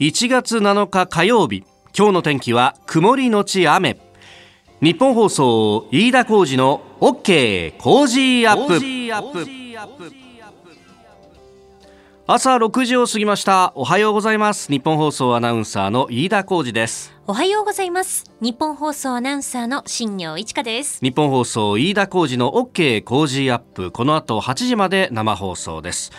1月7日火曜日今日の天気は曇りのち雨。日本放送飯田浩二の OK 工事アップ。朝6時を過ぎました。おはようございます。日本放送アナウンサーの飯田浩二です。おはようございます。日本放送アナウンサーの新業一華です。日本放送飯田浩二の OK 工事アップ。この後8時まで生放送です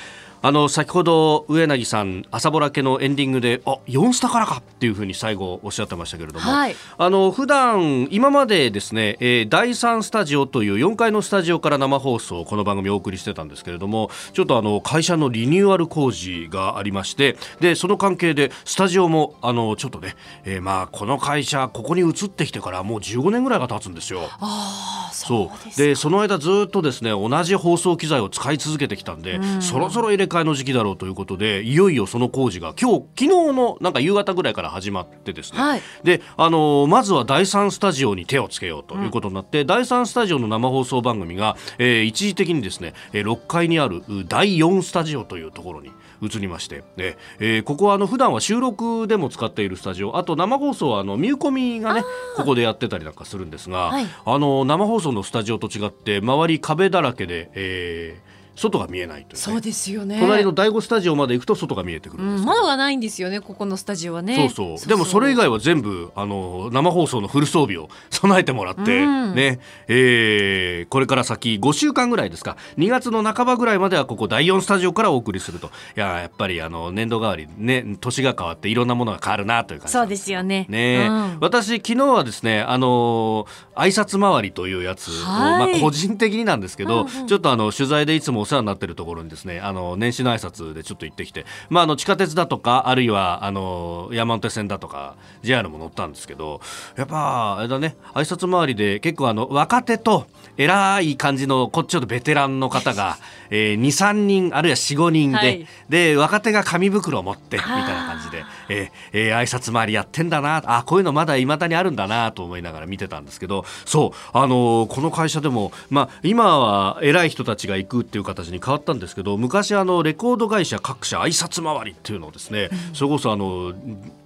あの先ほど上柳さん朝ぼらけのエンディングであ4スタからかっていうふうに最後おっしゃってましたけれども、はい、あの普段今までですね、えー、第3スタジオという4階のスタジオから生放送この番組をお送りしてたんですけれどもちょっとあの会社のリニューアル工事がありましてでその関係でスタジオもあのちょっとね、えー、まあこの会社ここに移ってきてからもう15年ぐらいが経つんですよ。あそうでその間ずっとですね同じ放送機材を使い続けてきたんで、うん、そろそろ入れ替えの時期だろうということでいよいよその工事が今日昨日のなんか夕方ぐらいから始まってですね、はい、であのまずは第3スタジオに手をつけようということになって、うん、第3スタジオの生放送番組が、えー、一時的にですね6階にある第4スタジオというところに移りましてで、えー、ここはあの普段は収録でも使っているスタジオあと生放送はあのミューコミがねここでやってたりなんかするんですが、はい、あの生放送のスタジオと違って周り壁だらけで、えー、外が見えないという、ね、そうですよね。隣の第五スタジオまで行くと外が見えてくるんです、うん、窓がないんですよねここのスタジオはね。そうそう。でもそれ以外は全部あの生放送のフル装備を 備えてもらって、うん、ね。えー、これから先5週間ぐらいですか。2月の半ばぐらいまではここ第4スタジオからお送りすると。いややっぱりあの年度代わりね年が変わっていろんなものが変わるなという感じそうですよね。ね、うん、私昨日はですねあの挨拶回りというやつを、まあ個人的になんですけど、うんうん、ちょっとあの取材でいつもお世話になってるところにですねあの年始の挨拶でちょっと行ってきて、まあ、あの地下鉄だとかあるいはあの山手線だとか JR も乗ったんですけどやっぱあれだね挨拶回りで結構あの若手と偉い感じのこっちょっとベテランの方が、えー、23人あるいは45人で、はい、で若手が紙袋を持ってみたいな感じで、えーえー、挨拶回りやってんだなあこういうのまだいまだにあるんだなと思いながら見てたんですけどそうあのー、この会社でも、まあ、今は偉い人たちが行くっていう形に変わったんですけど昔あのレコード会社各社挨拶回りっていうのをですね、うん、それこそあの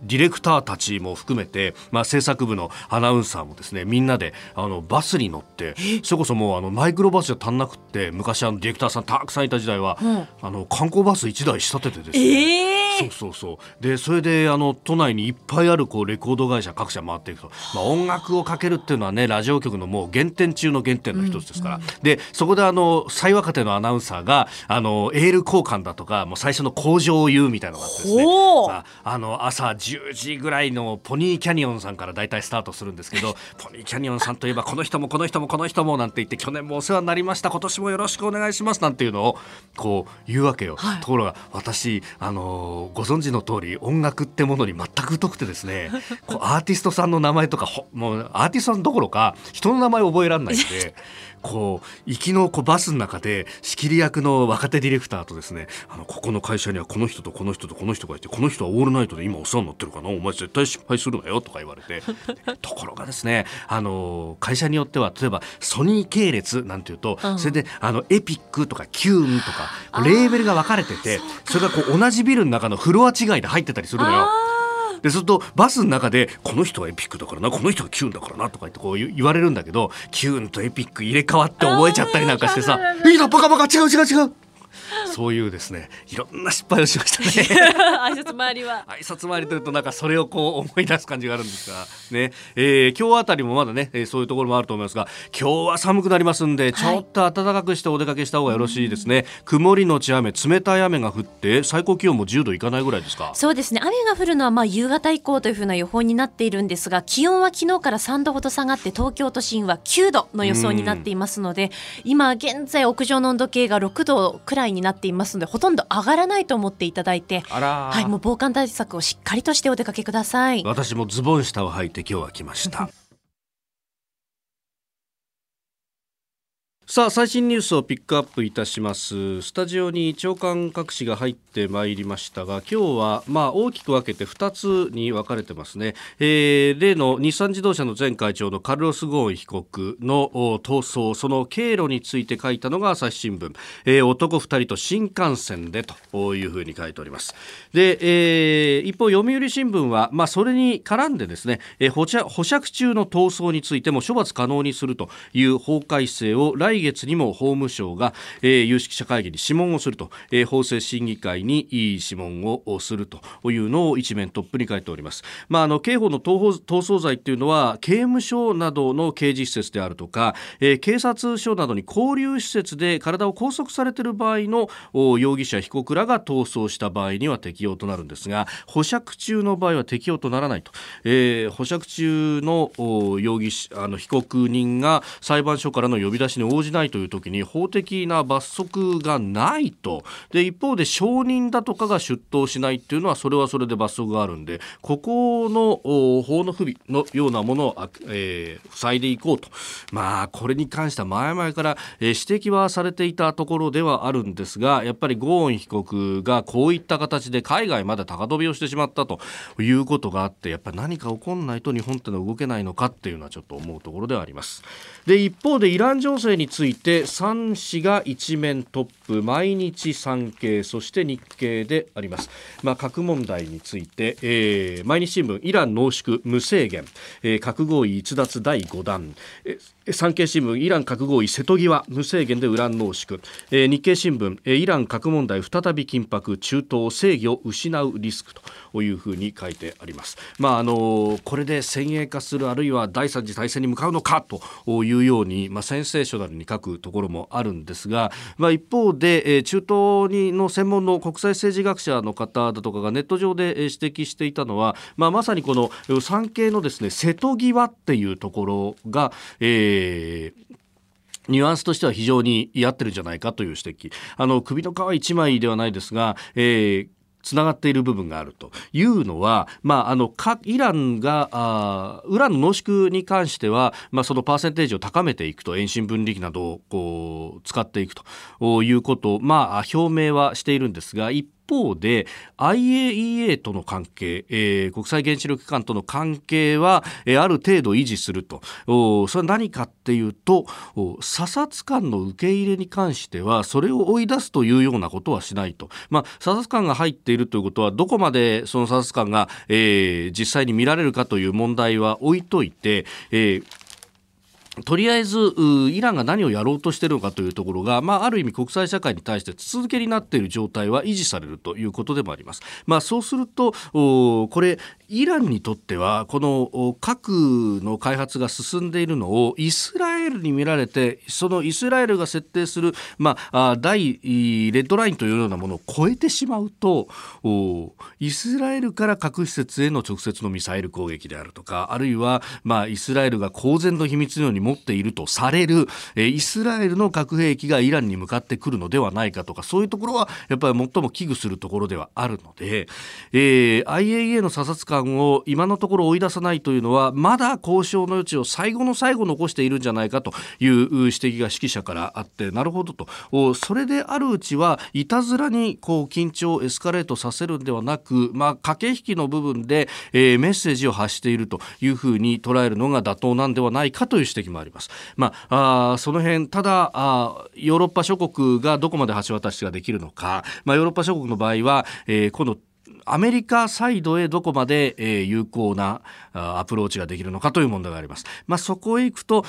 ディレクターたちも含めて、まあ、制作部のアナウンサーもですねみんなであのバスに乗ってそれこそもうあのマイクロバスじゃ足んなくって昔あのディレクターさんたくさんいた時代は、うん、あの観光バス1台仕立ててですね、えー。そうそうそう。でそれであの都内にいっぱいあるこうレコード会社各社回っていくと、まあ、音楽をかけるっていうのはねラジオ局のもう原点中の原点の一つですから、うんうん、でそこであの最若手のアナウンサーがあのエール交換だとかもう最初の工場を言うみたいなのがあってですね、まあ、あの朝10時ぐらいのポニーキャニオンさんから大体スタートするんですけど ポニーキャニオンさんといえばこの人もこの人もこの人もなんて言って去年もお世話になりました。今年もよろしくお願いします。なんていうのをこう言うわけよ。はい、ところが私あのご存知の通りり音楽ってものに全く疎くてですね こうアーティストさんの名前とかもうアーティストさんどころか人の名前覚えられないんで こう行きのこうバスの中で仕切り役の若手ディレクターとですねあのここの会社にはこの人とこの人とこの人がいてこの人はオールナイトで今お世話になってるかなお前絶対失敗するなよとか言われて ところがですねあの会社によっては例えばソニー系列なんていうと、うん、それであのエピックとかキューンとかレーベルが分かれててそれがこう同じビルの中のフロア違いで入ってたりするのよ。でするとバスの中でこの人はエピックだからなこの人はキューンだからなとか言ってこう言われるんだけどキューンとエピック入れ替わって覚えちゃったりなんかしてさ「いいなバカバカ違う違う違う」そういうですねいろんな失敗をしましたね。挨拶回りは。挨拶回りというとなんかそれをこう思い出す感じがあるんですがね、えー、今日あたりもまだね、えー、そういうところもあると思いますが今日は寒くなりますんでちょっと暖かくしてお出かけした方がよろしいですね、はい、曇りのち雨冷たい雨が降って最高気温も10度いかないぐらいですか？そうですね雨が降るのはまあ夕方以降というふうな予報になっているんですが気温は昨日から3度ほど下がって東京都心は9度の予想になっていますので今現在屋上の温度計が6度くらいになっていますのでほとんど上がらないと思っていただいてはい、もう防寒対策をしっかりとしてお出かけください。私もズボン下を履いて今日は来ましたさあ最新ニュースをピックアップいたします。スタジオに長官各紙が入ってまいりましたが今日はまあ大きく分けて2つに分かれてますね、えー、例の日産自動車の前会長のカルロス・ゴーン被告の逃走。その経路について書いたのが朝日新聞、えー、男2人と新幹線でというふうに書いております。で、えー、一方読売新聞はまあそれに絡んでですね、えー、保釈保釈中の逃走についても処罰可能にするという法改正を来来月にも法務省が、えー、有識者会議に諮問をすると、えー、法制審議会に諮問をするというのを一面トップに書いております。まあ、あの刑法の逃走罪っていうのは刑務所などの刑事施設であるとか、えー、警察署などに交流施設で体を拘束されている場合の容疑者被告らが逃走した場合には適用となるんですが保釈中の場合は適用とならないと、えー、保釈中の容疑者あの被告人が裁判所からの呼び出しに応じないという時に法的な罰則がないとで一方で証人だとかが出頭しないっていうのはそれはそれで罰則があるんでここの法の不備のようなものを、えー、塞いでいこうとまあこれに関しては前々から、え、指摘はされていたところではあるんですがやっぱりゴーン被告がこういった形で海外まで高飛びをしてしまったということがあってやっぱり何か起こらないと日本ってのは動けないのかっていうのはちょっと思うところではあります。で一方でイラン情勢について3紙が一面トップ毎日産経そして日経であります、まあ、核問題について、えー、毎日新聞イラン濃縮無制限、えー、核合意逸脱第5弾、えー、産経新聞イラン核合意瀬戸際無制限でウラン濃縮、えー、日経新聞、えー、イラン核問題再び緊迫中東制御を失うリスクというふうに書いてあります、まああのこれで先鋭化するあるいは第三次大戦に向かうのかというように、まあ、センセーショナルに書くところもあるんですが、まあ、一方で、えー、中東にの専門の国際政治学者の方だとかがネット上で指摘していたのは、まあ、まさにこの産経のですね瀬戸際っていうところが、えーニュアンスとしては非常に合ってるんじゃないかという指摘。あの、首の皮一枚ではないですが、えー、つながっている部分があると。いうのは、まあ、あのイランがあウランの濃縮に関しては、まあ、そのパーセンテージを高めていくと。遠心分離機などをこう使っていくと。いうこと。を、まあ、表明はしているんですが一方で IAEA との関係、えー、国際原子力機関との関係は、えー、ある程度維持すると。それは何かっていうと査察官の受け入れに関してはそれを追い出すというようなことはしないと、まあ、査察官が入っているということはどこまでその査察官が、えー、実際に見られるかという問題は置いといて、えーとりあえずイランが何をやろうとしているのかというところが、まあ、ある意味国際社会に対して続けになっている状態は維持されるということでもあります。まあ、そうするとこれイランにとってはこの核の開発が進んでいるのをイスラエルに見られてそのイスラエルが設定する、まあ、大レッドラインというようなものを超えてしまうとイスラエルから核施設への直接のミサイル攻撃であるとかあるいは、まあ、イスラエルが公然の秘密のように持っているとされるえイスラエルの核兵器がイランに向かってくるのではないかとかそういうところはやっぱり最も危惧するところではあるので、えー、IAEA の査察官を今のところ追い出さないというのはまだ交渉の余地を最後の最後残しているんじゃないかという指摘が指揮者からあってなるほどと。それであるうちはいたずらにこう緊張をエスカレートさせるんではなく、まあ、駆け引きの部分で、えー、メッセージを発しているというふうに捉えるのが妥当なんではないかという指摘もあります。まあ、あその辺ただあヨーロッパ諸国がどこまで橋渡しができるのか、まあ、ヨーロッパ諸国の場合は、えー、今度アメリカサイドへどこまで、え、有効なアプローチができるのかという問題があります。まあ、そこへ行くと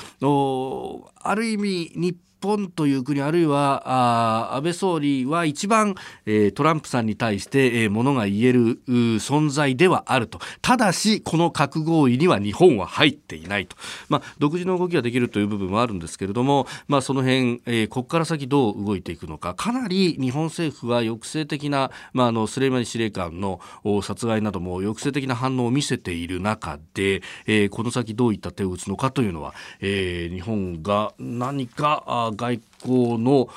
ある意味日本という国あるいはあ安倍総理は一番、えー、トランプさんに対して、えー、ものが言える存在ではあると。ただしこの核合意には日本は入っていないと、まあ、独自の動きができるという部分はあるんですけれども、まあ、その辺、えー、ここから先どう動いていくのか。かなり日本政府は抑制的な、まあ、あのスレイマニ司令官の殺害なども抑制的な反応を見せている中で、えー、この先どういった手を打つのかというのは、えー、日本が何か外の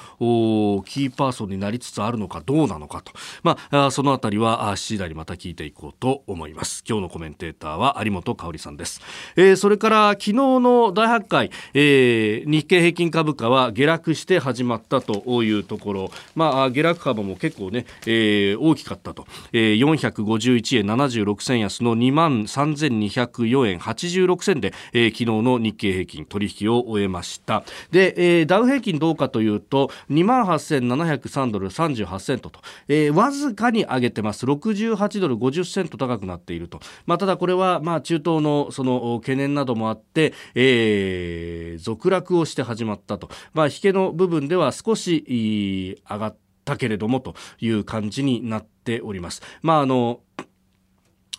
キーパーソンになりつつあるのかどうなのかと、まあ、そのあたりは7時台にまた聞いていこうと思います。今日のコメンテーターは有本香里さんです、えー、それから昨日の第8回、えー、日経平均株価は下落して始まったというところ、まあ、下落幅も結構ね、えー、大きかったと、えー、451円76銭安の2万3204円86銭で、えー、昨日の日経平均取引を終えました。で、えー、ダウ平均どうかというと2万8703ドル38セントと、えー、わずかに上げてます。68ドル50セント高くなっていると、まあ、ただこれはまあ中東のその懸念などもあって、えー、続落をして始まったと、まあ、引けの部分では少し上がったけれどもという感じになっております。まああの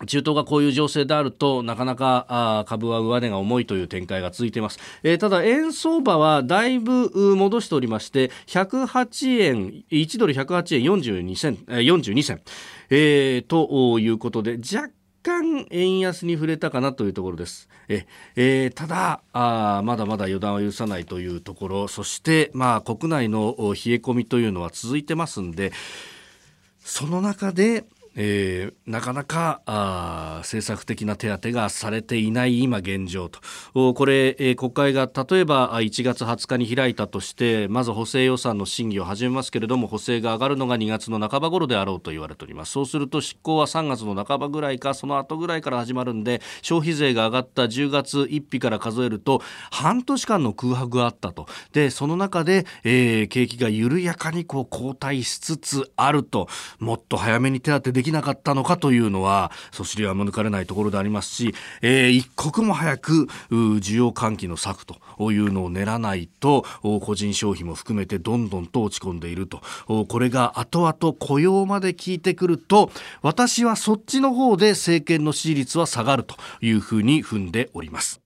中東がこういう情勢であるとなかなかあ株は上値が重いという展開が続いています、えー、ただ円相場はだいぶ戻しておりまして108円1ドル108円42銭42銭、えー、ということで若干円安に触れたかなというところです。ええー、ただあまだまだ予断を許さないというところ。そして、まあ、国内の冷え込みというのは続いてますんでその中でえー、なかなかあ政策的な手当がされていない今現状と。これ、えー、国会が例えば1月20日に開いたとしてまず補正予算の審議を始めますけれども補正が上がるのが2月の半ば頃であろうと言われております。そうすると執行は3月の半ばぐらいかその後ぐらいから始まるんで消費税が上がった10月1日から数えると半年間の空白があったと。でその中で、えー、景気が緩やかにこう後退しつつあると。もっと早めに手当てでできなかったのかというのはそしりは免れないところでありますし、えー、一刻も早く需要喚起の策というのを練らないと個人消費も含めてどんどんと落ち込んでいるとこれが後々雇用まで効いてくると私はそっちの方で政権の支持率は下がるというふうに踏んでおります。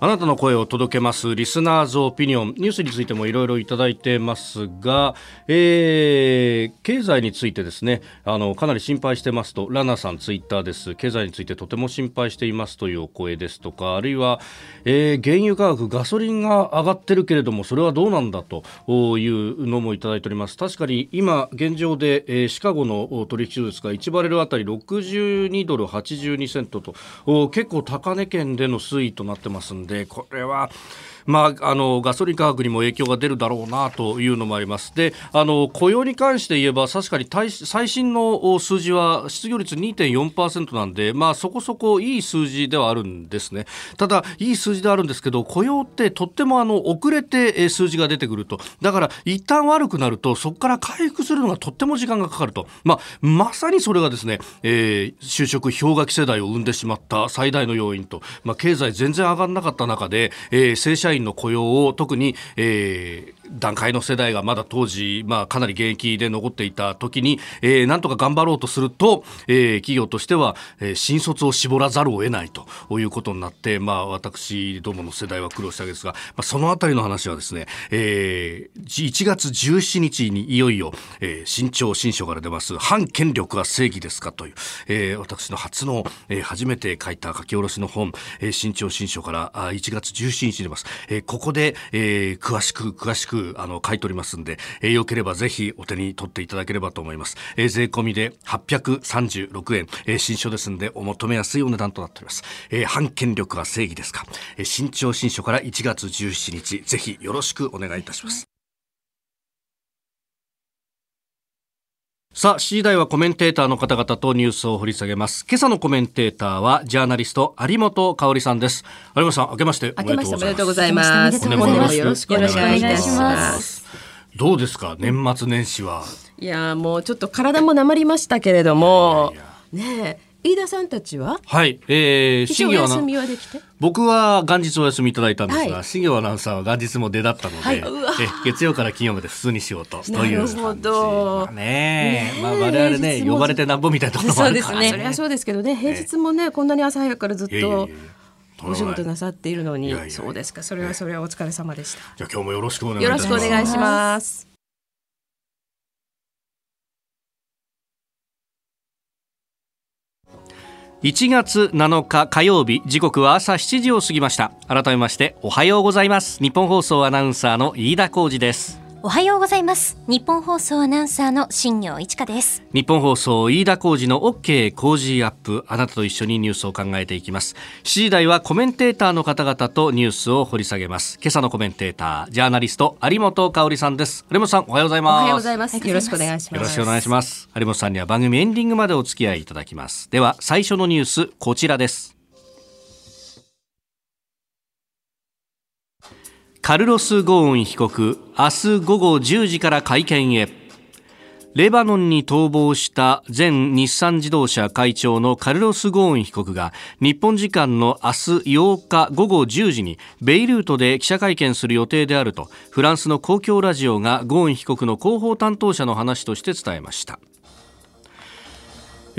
あなたの声を届けますリスナーズオピニオン。ニュースについてもいろいろいただいてますが、えー、経済についてですね。あのかなり心配してますとラナさんツイッターです。経済についてとても心配していますというお声ですとかあるいは、えー、原油価格ガソリンが上がってるけれどもそれはどうなんだというのもいただいております。確かに今現状で、えー、シカゴの取引所ですが1バレルあたり62ドル82セントと結構高値圏での推移となってますんででこれはまあ、あのガソリン価格にも影響が出るだろうなというのもあります。であの雇用に関して言えば確かに最新の数字は失業率2.4%なんで、まあ、そこそこいい数字ではあるんですね。ただいい数字ではあるんですけど雇用ってとってもあの遅れて数字が出てくると。だから一旦悪くなるとそこから回復するのがとっても時間がかかると、まあ、まさにそれがですね、えー、就職氷河期世代を生んでしまった最大の要因と、まあ、経済全然上がらなかった中で、えー、正社員員の雇用を特に、えー、段階の世代がまだ当時、まあ、かなり現役で残っていた時に、えー、なんとか頑張ろうとすると、えー、企業としては、えー、新卒を絞らざるを得ないということになって、まあ、私どもの世代は苦労したわけですが、まあ、そのあたりの話はですね、えー、1月17日にいよいよ、えー、新潮新書から出ます反権力は正義ですかという、えー、私の初の、えー、初めて書いた書き下ろしの本、えー、新潮新書からあ1月17日に出ます、えー、ここで、えー、詳しく詳しくあの買い取りますんで、えー、よければぜひお手に取っていただければと思います。えー、税込みで836円、えー、新書ですんでお求めやすいお値段となっております。えー、反権力は正義ですか？えー、新潮新書から1月17日、ぜひよろしくお願いいたします。さあ、7時台はコメンテーターの方々とニュースを掘り下げます。今朝のコメンテーターは、ジャーナリスト、有本香里さんです。有本さん、明けましておめでとうございます。本年もよろしくお願いいたします。どうですか、年末年始は。いや、もうちょっと体もなまりましたけれども、いやいやね飯田さんたちは？はい、えー、新業休みはできて？僕は元日お休みいただいたんですが、新業アナウンサーは元日も出だったので、はい、え月曜から金曜まで普通にしようとというなるほど、まあ、ね。まあ我々ね呼ばれてなんぼみたいなところもあるから、ね、それはそうです。けどね平日もねこんなに朝早くからずっとお仕事なさっているのに。そうですか。それはそれはお疲れ様でした。じゃあ今日もよろしくお願いします。よろしくお願いします1月7日火曜日時刻は朝7時を過ぎました。改めましておはようございます。日本放送アナウンサーの飯田浩二です。おはようございます。日本放送アナウンサーの新業一華です。日本放送飯田浩二の OK 工事アップ。あなたと一緒にニュースを考えていきます。7時台はコメンテーターの方々とニュースを掘り下げます。今朝のコメンテータージャーナリスト有本香里さんです。有本さんおはようございます。おはようございます。よろしくお願いします。よろしくお願いします。有本さんには番組エンディングまでお付き合いいただきます。では最初のニュースこちらですカルロス・ゴーン被告明日午後10時から会見へ。レバノンに逃亡した前日産自動車会長のカルロス・ゴーン被告が日本時間の明日8日午後10時にベイルートで記者会見する予定であるとフランスの公共ラジオがゴーン被告の広報担当者の話として伝えました。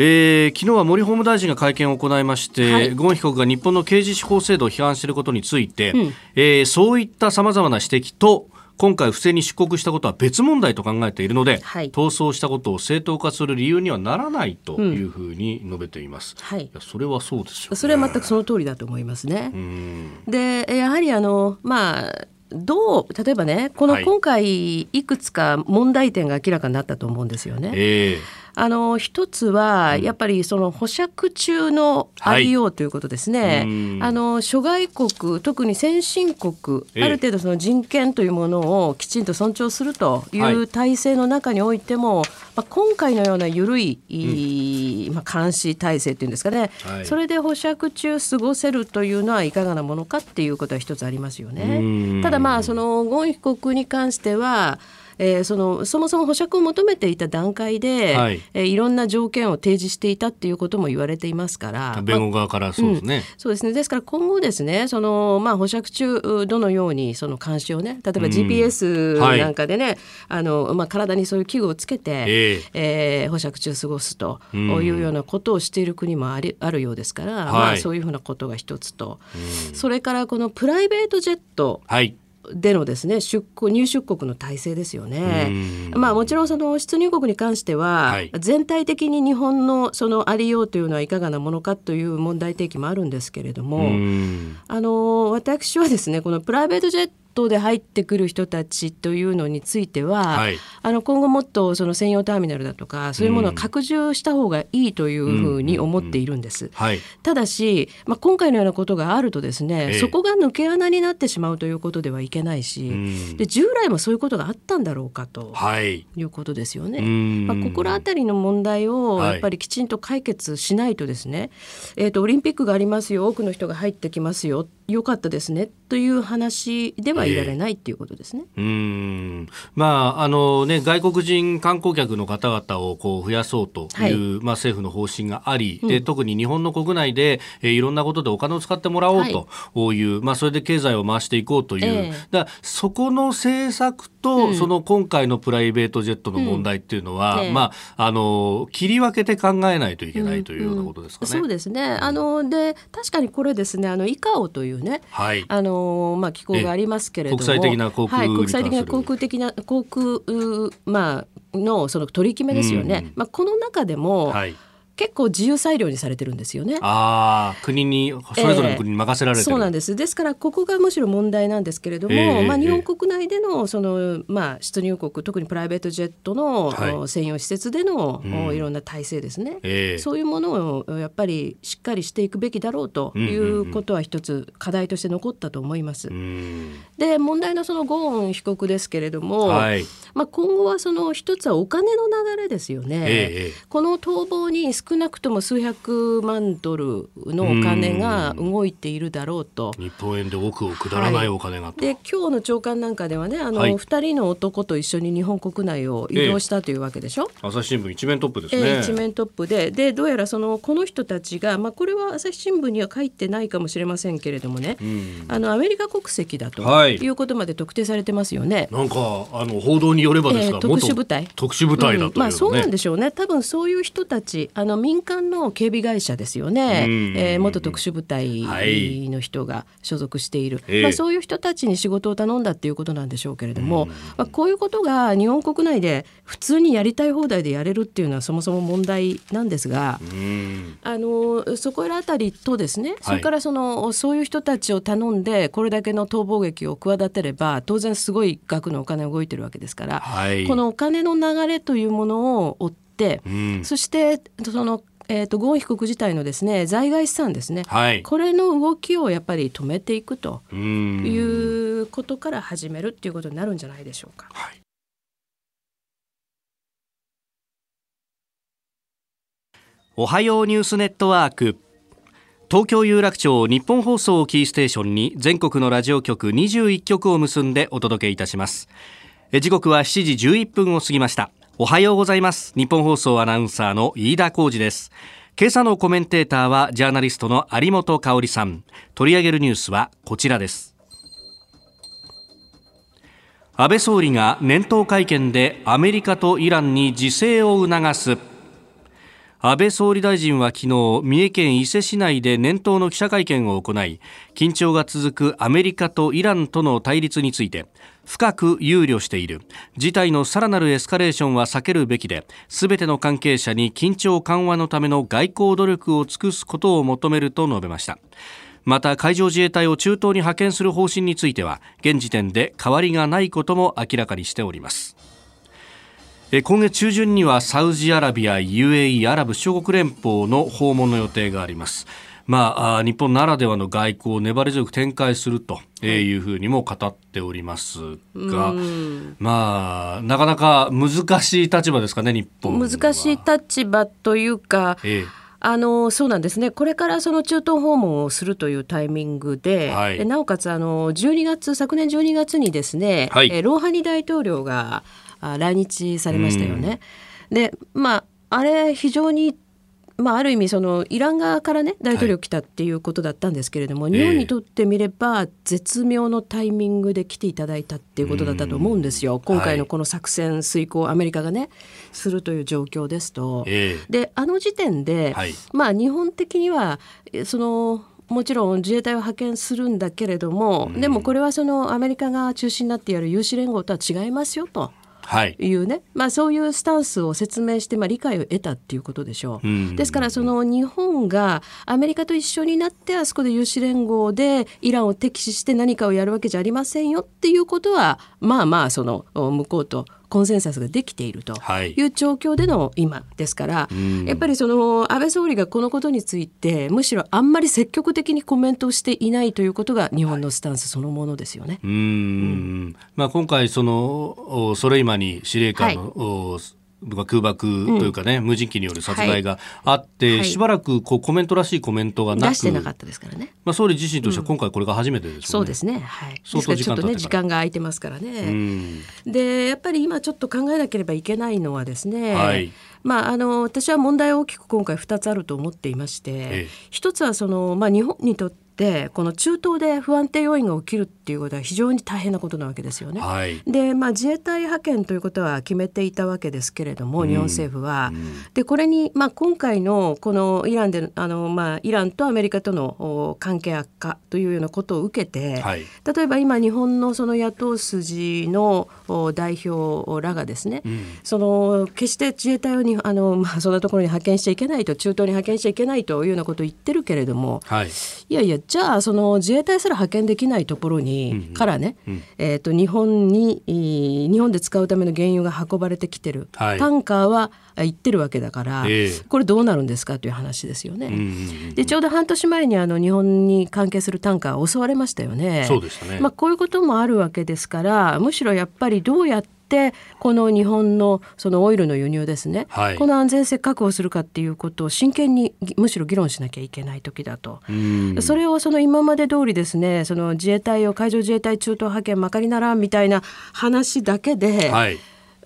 えー、昨日は森法務大臣が会見を行いまして、はい、ゴーン被告が日本の刑事司法制度を批判していることについて、うん、えー、そういったさまざまな指摘と今回不正に出国したことは別問題と考えているので、はい、逃走したことを正当化する理由にはならないというふうに述べています。うん、はい、それはそうですよ、ね、それは全くその通りだと思いますね。でやはりあのまあどう例えばねこの今回いくつか問題点が明らかになったと思うんですよね。はい、え。ーあの一つはやっぱりその保釈中のありようということですね。はい、あの諸外国特に先進国ある程度その人権というものをきちんと尊重するという体制の中においても、はい、まあ、今回のような緩い、うん、まあ、監視体制というんですかね、はい、それで保釈中過ごせるというのはいかがなものかっていうことは一つありますよね。ただまあそのゴン被告に関してはえー、そのそもそも保釈を求めていた段階で、はい、えー、いろんな条件を提示していたっていうことも言われていますから。弁護側からそうですね、まあうん、そうですね。ですから今後ですねその、まあ、保釈中どのようにその監視をね例えば GPS なんかでね、はい、あのまあ、体にそういう器具をつけて、えー、えー、保釈中過ごすというようなことをしている国もありあるようですから、はい、まあ、そういうふうなことが一つと、それからこのプライベートジェット、はいでのですね出国入出国の体制ですよね。まあもちろんその出入国に関しては、はい、全体的に日本のそのありようというのはいかがなものかという問題提起もあるんですけれども、あの私はですねこのプライベートジェットで入ってくる人たちというのについては、はい、あの今後もっとその専用ターミナルだとかそういうものを拡充した方がいいというふうに思っているんです。ただし、まあ、今回のようなことがあるとですね、ええ、そこが抜け穴になってしまうということではいけないし、で従来もそういうことがあったんだろうかと、はい、いうことですよね。まあ、心当たりの問題をやっぱりきちんと解決しないとですね、えーと、オリンピックがありますよ多くの人が入ってきますよよかったですねという話ではいられないっていうことですね。えー、うん。まああのね外国人観光客の方々をこう増やそうという、はい、まあ政府の方針があり、うん、で特に日本の国内で、えー、いろんなことでお金を使ってもらおうとい。う、はい、まあそれで経済を回していこうという、えー、だそこの政策と、うん、その今回のプライベートジェットの問題っていうのは、うん。えー、まああの切り分けて考えないといけないというようなことですかね。そうですね。あので確かにこれですねあのイカオというね、はい、あのまあ機構がありますけれども、国際的な航空、はい、国際的な航空的な航空まあのその取り決めですよね。まあこの中でも、はい結構自由裁量にされてるんですよね。ああ、国にそれぞれの国に任せられて、えー、そうなんです。ですからここがむしろ問題なんですけれども、えー、まあ日本国内でのそのまあ出入国特にプライベートジェットの、はい、専用施設での、うん、いろんな体制ですね、えー、そういうものをやっぱりしっかりしていくべきだろうということは一つ課題として残ったと思います。うん、で問題のそのゴーン被告ですけれども、はい、まあ今後はその一つはお金の流れですよね。この逃亡に少なくとも数百万ドルのお金が動いているだろうと。日本円で億を下らないお金が、はい、で今日の長官なんかではねあの、はい、2人の男と一緒に日本国内を移動したというわけでしょ？え朝日新聞一面トップですね。えー、一面トップで。でどうやらそのこの人たちが、まあ、これは朝日新聞には書いてないかもしれませんけれどもね、あのアメリカ国籍だとい。うことまで特定されてますよね。なんかあの報道によればですが、えー、特殊部隊。特殊部隊だという、ね。うん、まあそうなんでしょうね。多分そういう人たちあの民間の警備会社ですよね、えー、元特殊部隊の人が所属している、はい、まあ、そういう人たちに仕事を頼んだっていうことなんでしょうけれども、まあ、こういうことが日本国内で普通にやりたい放題でやれるっていうのはそもそも問題なんですが、あのそこら辺りとですねそれからその、はい、そういう人たちを頼んでこれだけの逃亡劇を企てれば当然すごい額のお金が動いてるわけですから、はい、このお金の流れというものを追って、うん、そしてそのえーと、ゴーン被告自体のですね在外資産ですね、はい、これの動きをやっぱり止めていくということから始めるっていうことになるんじゃないでしょうか。はい、おはようニュースネットワーク。東京有楽町日本放送キーステーションに全国のラジオ局21局を結んでお届けいたします。時刻は7時11分を過ぎましたおはようございます。日本放送アナウンサーの飯田浩二です。今朝のコメンテーターはジャーナリストの有本香里さん。取り上げるニュースはこちらです。安倍総理が年頭会見でアメリカとイランに自制を促す。安倍総理大臣は昨日三重県伊勢市内で年頭の記者会見を行い緊張が続くアメリカとイランとの対立について深く憂慮している。事態のさらなるエスカレーションは避けるべきで全ての関係者に緊張緩和のための外交努力を尽くすことを求めると述べました。また海上自衛隊を中東に派遣する方針については現時点で変わりがないことも明らかにしております。今月中旬にはサウジアラビア UAE アラブ首長国連邦の訪問の予定があります。まあ、日本ならではの外交を粘り強く展開するとい。うふうにも語っておりますが、まあ、なかなか難しい立場ですかね、日本難しい立場というか、ええ。あのそうなんですね。これからその中東訪問をするというタイミングで、はい、なおかつあの12月昨年12月にですね、はい、ローハニ大統領が来日されましたよね。でまああれ非常にまあ、ある意味そのイラン側からね大統領来たっていうことだったんですけれども、はい、日本にとってみれば絶妙のタイミングで来ていただいたっていうことだったと思うんですよ。今回のこの作戦遂行アメリカがねするという状況ですと。であの時点で、はい、まあ日本的にはそのもちろん自衛隊を派遣するんだけれども、でもこれはそのアメリカが中心になってやる有志連合とは違いますよと。い。うね、はい、まあ、そういうスタンスを説明して、まあ、理解を得たっていうことでしょう。うん、ですからその日本がアメリカと一緒になってあそこで有志連合でイランを敵視して何かをやるわけじゃありませんよっていうことはまあまあその向こうとコンセンサスができているとい。う状況での今ですから、はい、やっぱりその安倍総理がこのことについてむしろあんまり積極的にコメントをしていないということが日本のスタンスそのものですよね。はい、うん、まあ、今回そのソレイマニ司令官の、はい空爆というかね、うん、無人機による殺害があって、はい、しばらくこうコメントらしいコメントがなく出してなかったですからね、まあ、総理自身としては今回これが初めてですね、うん、そうですね、はい、相当時間ちょっとね時間が空いてますからね、うん、でやっぱり今ちょっと考えなければいけないのはですね、はい。まあ、あの私は問題は大きく今回2つあると思っていまして、ええ、一つはその、まあ、日本にとってってこの中東で不安定要因が起きるっていうことは非常に大変なことなわけですよね。はい、で、まあ、自衛隊派遣ということは決めていたわけですけれども、日本政府は。うん、でこれに、まあ、今回のこのイランであの、まあ、イランとアメリカとの関係悪化というようなことを受けて、はい、例えば今日本のその野党筋の代表らがですね、うん、その決して自衛隊をにあの、まあ、そんなところに派遣しちゃいけないと中東に派遣しちゃいけないというようなことを言ってるけれども、はい、いやいやじゃあその自衛隊すら派遣できないところに、からね、うん、えーと、日本に日本で使うための原油が運ばれてきてる、はい、タンカーは行ってるわけだから、えー、これどうなるんですかという話ですよね。うんうんうん、でちょうど半年前にあの日本に関係するタンカー襲われましたよね。そうでしたね。まあ、こういうこともあるわけですからむしろやっぱりどうやってってこの日本のそのオイルの輸入ですね、はい、この安全性確保するかっていうことを真剣にむしろ議論しなきゃいけない時だと。それをその今まで通りですねその自衛隊を海上自衛隊中東派遣まかりならんみたいな話だけで、はい。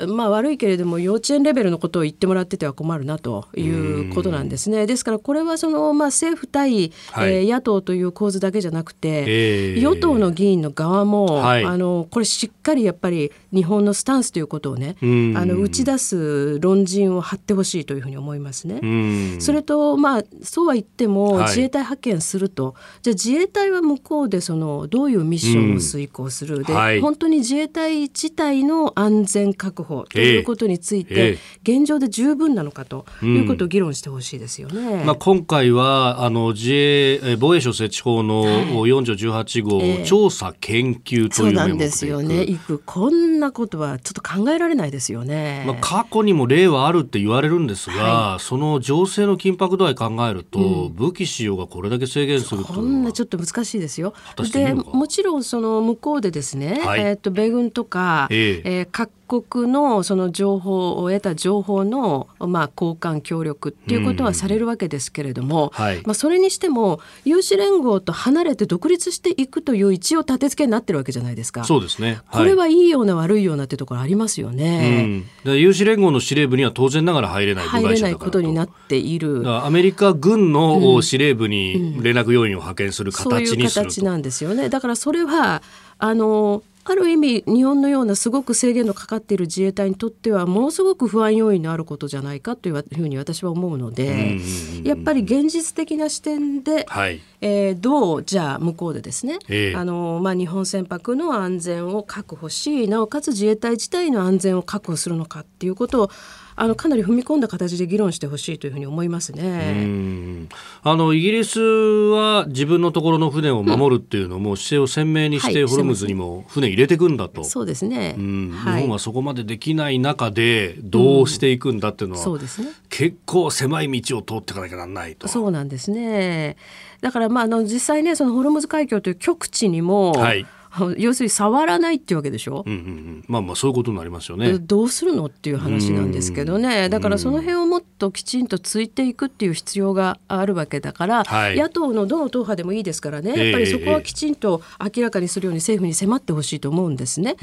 まあ、悪いけれども幼稚園レベルのことを言ってもらってては困るなということなんですね。ですからこれはその、まあ、政府対、はい、えー、野党という構図だけじゃなくて、えー、与党の議員の側も、はい、あのこれしっかりやっぱり日本のスタンスということをねあの打ち出す論陣を張ってほしいというふうに思いますね。それと、まあ、そうは言っても、自衛隊派遣すると、じゃあ自衛隊は向こうでそのどういうミッションを遂行する、で、はい、本当に自衛隊自体の安全確保ということについて、現状で十分なのかということを議論してほしいですよね。うん、まあ、今回はあの自衛防衛省設置法の4条18号、えー、調査研究というそうなんですよね。いく。こんなことはちょっと考えられないですよね。まあ、過去にも例はあるって言われるんですが、はい、その情勢の緊迫度合い考えると、うん、武器使用がこれだけ制限するこんなちょっと難しいですよ。でもちろんその向こうでですね、はい、えー、と米軍とか、えー、えー、各国のその情報を得た情報の、まあ、交換協力っていうことはされるわけですけれども、はい、まあ、それにしても有志連合と離れて独立していくという一応立て付けになってるわけじゃないですか。そうですね、はい、これはいいような悪いようなってところありますよね。うん、有志連合の司令部には当然ながら入れない入れないことになっている。アメリカ軍の司令部に連絡要員を派遣する形にする、うんうん、そういう形なんですよね。だからそれはあのある意味日本のようなすごく制限のかかっている自衛隊にとってはものすごく不安要因のあることじゃないかというふうに私は思うのでやっぱり現実的な視点で、はい、えー、どうじゃあ向こうでですね、えー、あのまあ、日本船舶の安全を確保しなおかつ自衛隊自体の安全を確保するのかっていうことをあのかなり踏み込んだ形で議論してほしいというふうに思いますね。あのイギリスは自分のところの船を守るっていうのも姿勢を鮮明にして、ホルムズにも船入れていくんだと。そうですね、日本はそこまでできない中でどうしていくんだっていうのは、そうですね、結構狭い道を通っていかなきゃならないと。そうなんですね。だからまああの実際ねそのホルムズ海峡という極地にも、はい 要するに触らないっていうわけでしょ、うんうんうん、まあまあそういうことになりますよね。どうするのっていう話なんですけどね。だからその辺をもっときちんとついていくっていう必要があるわけだから、はい、野党のどの党派でもいいですからね。やっぱりそこはきちんと明らかにするように政府に迫ってほしいと思うんですね。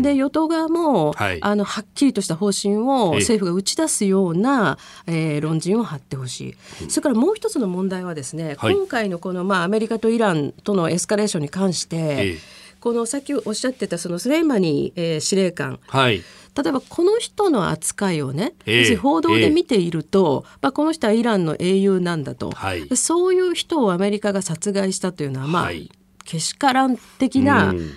で与党側も、はい、あのはっきりとした方針を政府が打ち出すような、えー、論陣を張ってほしい、それからもう一つの問題はですね、はい、今回のこの、まあ、アメリカとイランとのエスカレーションに関して、このさっきおっしゃってたそのスレイマニー、えー、司令官、はい、例えばこの人の扱いをね、えー、報道で見ていると、えー、まあ、この人はイランの英雄なんだと、はい、そういう人をアメリカが殺害したというのは、まあ、はい、けしからん的な、うん、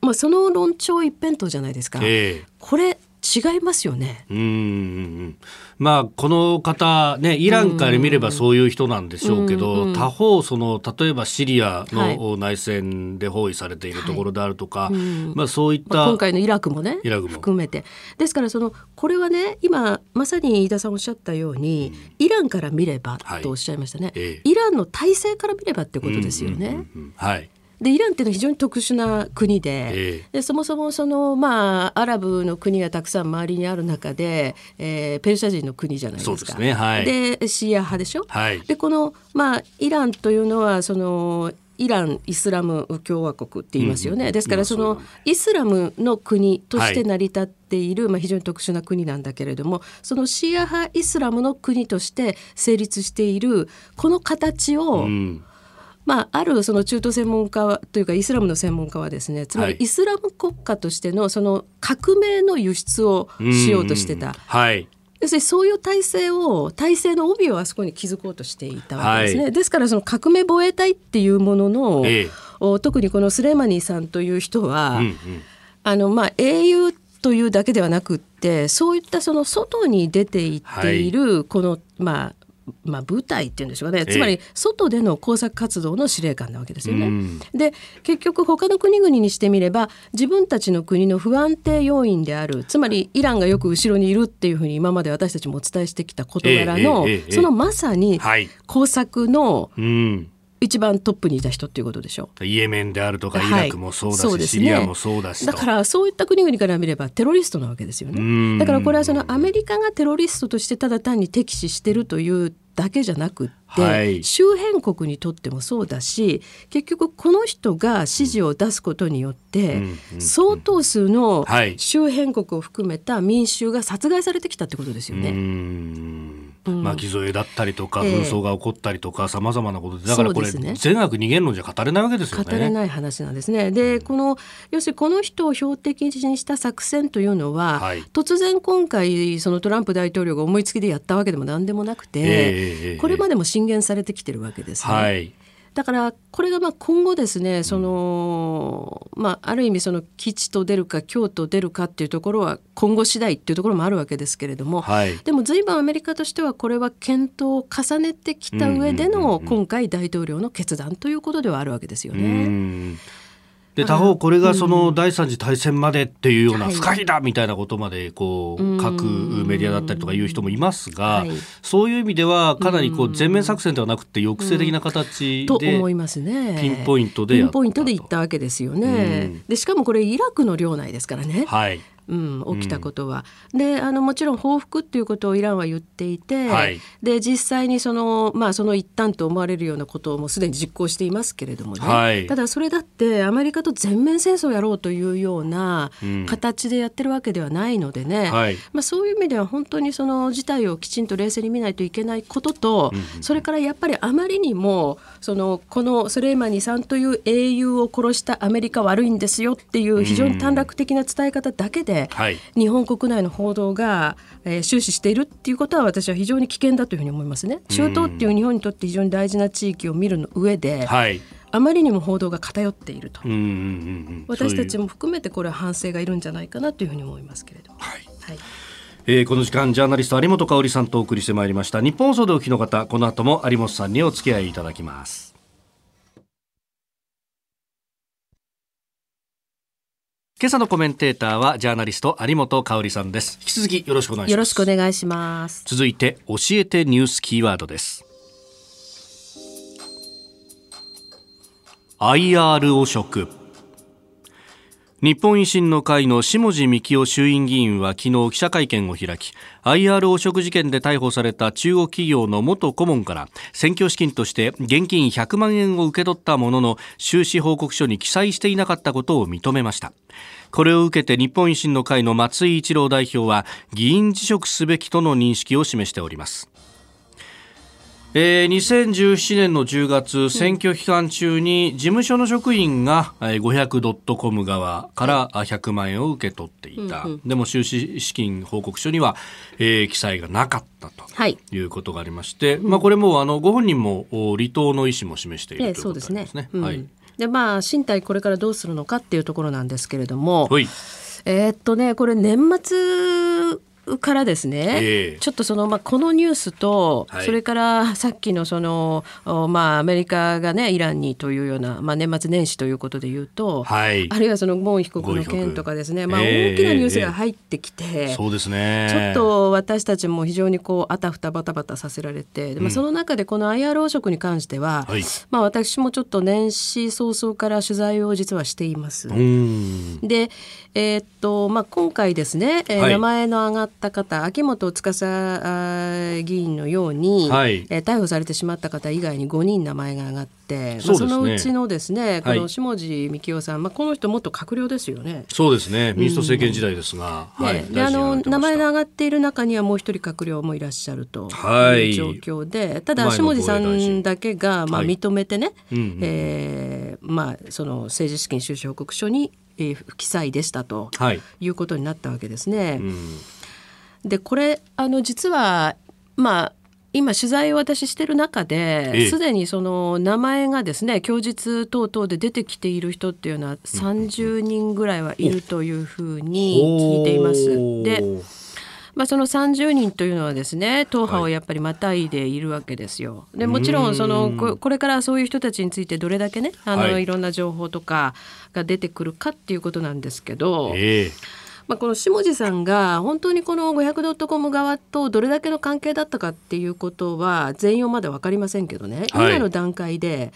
まあ、その論調一辺倒じゃないですか。えー、これ違いますよね。うんまあこの方ねイランから見ればそういう人なんでしょうけど、他方その例えばシリアの内戦で包囲されているところであるとか、はい、まあそういった、まあ、今回のイラクもねイラクも。含めて。ですからそのこれはね今まさに飯田さんおっしゃったように、うん、イランから見ればとおっしゃいましたね、はいええ、イランの体制から見ればってことですよね。はいでイランっていうのは非常に特殊な国でえー、でそもそもその、まあ、アラブの国がたくさん周りにある中で、えー、ペルシャ人の国じゃないですか。で、ねはい、シーア派でしょ？はい、でこの、まあ、イランというのはそのイラン・イスラム共和国って言いますよね、うん、ですからそのイスラムの国として成り立っている、はい、まあ、非常に特殊な国なんだけれどもそのシーア派イスラムの国として成立しているこの形を、うんまあ、あるその中東専門家というかイスラムの専門家はですねつまりイスラム国家としてのその革命の輸出をしようとしてた。はい。要するにそういう体制を体制の帯をあそこに築こうとしていたわけですね、はい、ですからその革命防衛隊っていうものの、ええ、特にこのスレイマニーさんという人は、うんうん、あのまあ英雄というだけではなくってそういったその外に出ていっているこの、はい、まあまあ、部隊っていうんでしょうかね。つまり外での工作活動の司令官なわけですよね。で結局他の国々にしてみれば自分たちの国の不安定要因であるつまりイランがよく後ろにいるっていうふうに今まで私たちもお伝えしてきた事柄の、そのまさに工作の、一番トップにいた人っていうことでしょう。イエメンであるとかイラクもそうだし、はい。ね、シリアもそうだしだからそういった国々から見ればテロリストなわけですよね。だからこれはそのアメリカがテロリストとしてただ単に敵視してるというだけじゃなくって、はい、周辺国にとってもそうだし結局この人が指示を出すことによって、相当数の周辺国を含めた民衆が殺害されてきたってことですよね。巻き添えだったりとか、紛争が起こったりとかさまざまなことで。だからこれ、ね、善悪二元論じゃ語れないわけですよね。語れない話なんですね。でこの要するにこの人を標的にした作戦というのは、はい、突然今回そのトランプ大統領が思いつきでやったわけでも何でもなくて、えー、これまでも進言されてきてるわけですね。はいだからこれがまあ今後ですねその、まあ、ある意味その基地と出るか京と出るかっていうところは今後次第っていうところもあるわけですけれども、はい、でも随分アメリカとしてはこれは検討を重ねてきた上での今回大統領の決断ということではあるわけですよね。で他方これがその第三次大戦までっていうような不可避だみたいなことまでこう書くメディアだったりとかいう人もいますが、そういう意味ではかなりこう全面作戦ではなくて抑制的な形で、と思いますね。ピンポイントでピンポイントで行ったわけですよね。でしかもこれイラクの領内ですからね。はいうん、起きたことは。うん、であのもちろん報復っていうことをイランは言っていて、はい、で実際にその,、まあ、その一端と思われるようなことをもうすでに実行していますけれどもね、はい、ただそれだってアメリカと全面戦争をやろうというような形でやってるわけではないのでね、うんはい、まあ、そういう意味では本当にその事態をきちんと冷静に見ないといけないことと、うん、それからやっぱりあまりにもそのこのソレイマニさんという英雄を殺したアメリカ悪いんですよっていう非常に短絡的な伝え方だけで、で、はい、日本国内の報道が、えー、終始しているっていうことは私は非常に危険だというふうに思いますね。中東っていう日本にとって非常に大事な地域を見るの上で、はい、あまりにも報道が偏っていると、私たちも含めてこれは反省がいるんじゃないかなというふうに思いますけれども。はい、はい。えー、この時間ジャーナリスト有本香里さんとお送りしてまいりました。日本放送でお聞きの方この後も有本さんにお付き合いいただきます今朝のコメンテーターはジャーナリスト有本香里さんです。引き続きよろしくお願いします。よろしくお願いします。続いて教えてニュースキーワードです。IR 汚職日本維新の会の下地幹夫衆院議員は昨日記者会見を開き IR 汚職事件で逮捕された中国企業の元顧問から選挙資金として現金100万円を受け取ったものの収支報告書に記載していなかったことを認めました。これを受けて日本維新の会の松井一郎代表は議員辞職すべきとの認識を示しております。えー、2017年の10月選挙期間中に事務所の職員が500 .com 側から100万円を受け取っていた、うんうん、でも収支資金報告書には、えー、記載がなかったとい。うことがありまして、はい、まあ、これもあのご本人も離党の意思も示しているということですね。えー、ね。はい、でまあ身体これからどうするのかっていうところなんですけれども、えー、っとねこれ年末からですね、えー、ちょっとその、まあ、このニュースと、はい、それからさっきのその、まあ、アメリカがねイランにというような、まあ、年末年始ということで言うと、はい、あるいはそのゴーン被告の件とかですね、まあ、大きなニュースが入ってきて、えー、そうですね。ちょっと私たちも非常にこうあたふたバタバタさせられて、まあ、その中でこの IR 職に関しては、はい、まあ、私もちょっと年始早々から取材を実はしています。で、えー、っとまあ、今回ですね、えー、名前の上がった方秋元司議員のように、はい、えー、逮捕されてしまった方以外に5人名前が上がって、そ、ね,、まあ、そのうちのですねこの下地幹夫さん、まあ、この人元閣僚ですよね。そうですね。民主党政権時代ですが、うん、はい、であの名前が上がっている中にはもう一人閣僚もいらっしゃるという状況で、はい、ただ下地さんだけが、まあ、認めてね、はい、えー、まあ、その政治資金収支報告書にえー、不記載でしたということになったわけですね。うん、でこれあの実はまあ今取材を私してる中ですで、にその名前がですね供述等々で出てきている人っていうのは30人ぐらいはいるというふうに聞いています。でまあ、その30人というのはですね党派をやっぱりまたいでいるわけですよ。でもちろんそのこれからそういう人たちについてどれだけねあの、はい、いろんな情報とかが出てくるかっていうことなんですけど。えーまあ、この下地さんが本当にこの 500.com 側とどれだけの関係だったかっていうことは全容まで分かりませんけどね、はい、今の段階で、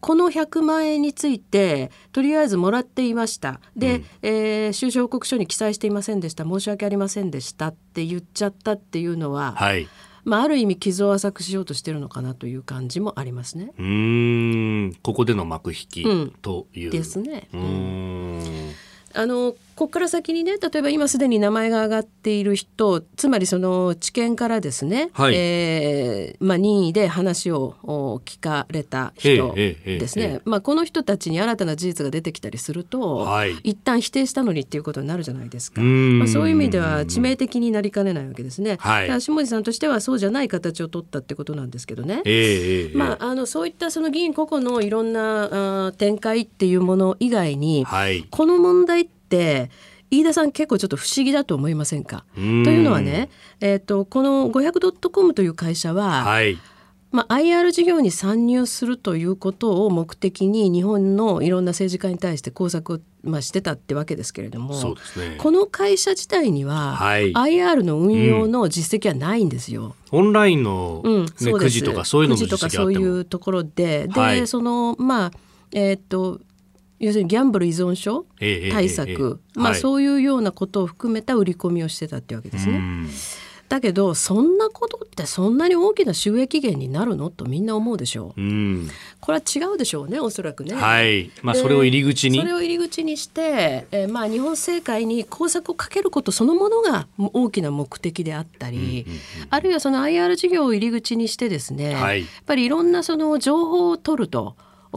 この100万円についてとりあえずもらっていました。で、うん、えー、収支報告書に記載していませんでした。申し訳ありませんでしたって言っちゃったっていうのは、はい。まあ、ある意味傷を浅くしようとしてるのかなという感じもありますね。うん。ここでの幕引きという、うん、ですね。うん。あのここから先にね例えば今すでに名前が挙がっている人つまりその知見からですね、はい、えー、まあ、任意で話を聞かれた人ですね、まあ、この人たちに新たな事実が出てきたりすると、はい、一旦否定したのにっていうことになるじゃないですか、まあ、そういう意味では致命的になりかねないわけですね。はい、下地さんとしてはそうじゃない形を取ったってことなんですけどね、えー、まあ、あのそういったその議員個々のいろんなあ展開っていうもの以外に、はい、この問題ってって飯田さん結構ちょっと不思議だと思いませんか？というのはね、えーと、この 500.com という会社は、はい、まあ、IR 事業に参入するということを目的に日本のいろんな政治家に対して工作を、まあ、してたってわけですけれども、ね、この会社自体には、はい、IR の運用の実績はないんですよ。うん、オンラインの、ね、うん、くじとかそういうのの実績あっても。とかそういうところで。で、はい、そのまあえっ、ー、と要するにギャンブル依存症対策、まあ、そういうようなことを含めた売り込みをしてたってわけですね。だけどそんなことってそんなに大きな収益源になるの？とみんな思うでしょう。うん、これは違うでしょうねおそらくね。はい。まあそれを入り口にそれを入り口にして、えー、まあ日本政界に工作をかけることそのものが大きな目的であったり、あるいはその IR 事業を入り口にしてですね、はい、やっぱりいろんなその情報を取ると。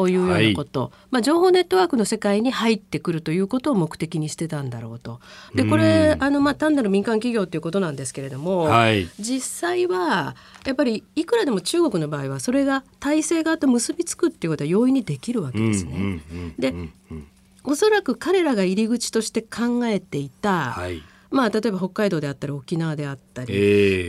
いうようなこと、はい、まあ、情報ネットワークの世界に入ってくるということを目的にしてたんだろうと。でこれあの、まあ、単なる民間企業ということなんですけれども、はい、実際はやっぱりいくらでも中国の場合はそれが体制側と結びつくっていうことは容易にできるわけですね。でおそらく彼らが入り口として考えていた、はいまあ、例えば北海道であったり沖縄であったり、え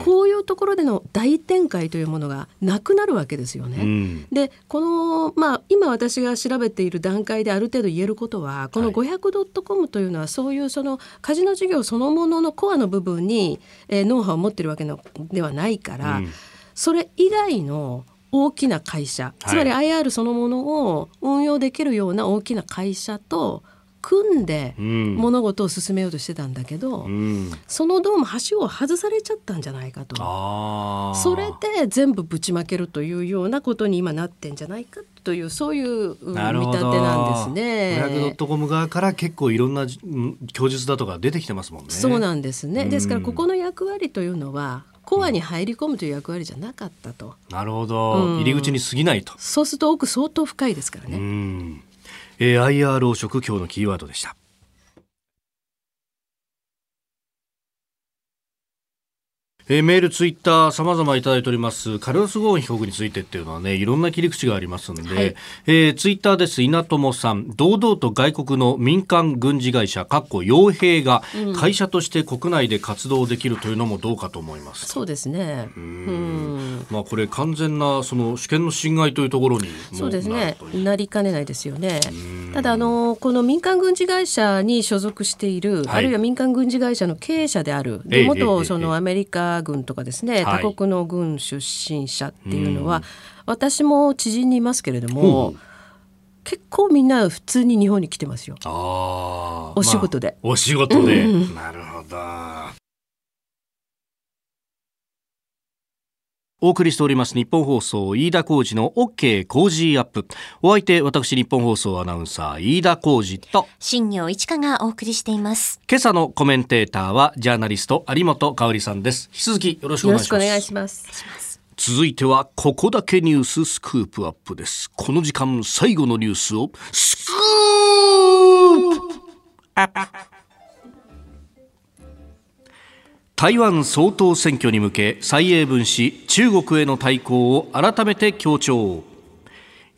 ー、こういうところでの大展開というものがなくなるわけですよね。うん、でこの、まあ、今私が調べている段階である程度言えることはこの 500.com というのはそういうそのカジノ事業そのもののコアの部分に、えー、ノウハウを持ってるわけのではないから、うん、それ以外の大きな会社つまり IR そのものを運用できるような大きな会社と組んで物事を進めようとしてたんだけど、うん、そのどうも橋を外されちゃったんじゃないかとそれで全部ぶちまけるというようなことに今なってんじゃないかというそういう見立てなんですね。ブラックドットコム側から結構いろんな供述だとか出てきてますもんね。そうなんですね。ですからここの役割というのはコアに入り込むという役割じゃなかったと。なるほど、うん、入り口に過ぎないと。そうすると奥相当深いですからね。えー、IRO 職今日のキーワードでした。えー、メール、ツイッター、さまざまいただいております、カルロス・ゴーン被告についてっていうのはね、いろんな切り口がありますので、はい、えー、ツイッターです、稲友さん、堂々と外国の民間軍事会社、かっこ傭兵が会社として国内で活動できるというのもどうかと思います。そうですね。うん。まあ、これ完全な、その主権の侵害というところにそうですね。なりかねないですよね。ただ、あの、この民間軍事会社に所属している、はい、あるいは民間軍事会社の経営者である、で元、そのアメリカ軍とかですね、他国の軍出身者っていうのは、私も知人にいますけれども、結構みんな普通に日本に来てますよ。お仕事で、まあ、お仕事で、なるほど。お送りしております日本放送飯田浩二の OK 工事アップ。お相手私日本放送アナウンサー飯田浩二と新業一華がお送りしています。今朝のコメンテーターはジャーナリスト有本香里さんです。引き続きよろしくお願いします。続いてはここだけニューススクープアップです。この時間最後のニュースをスクープアップ台湾総統選挙に向け蔡英文氏中国への対抗を改めて強調。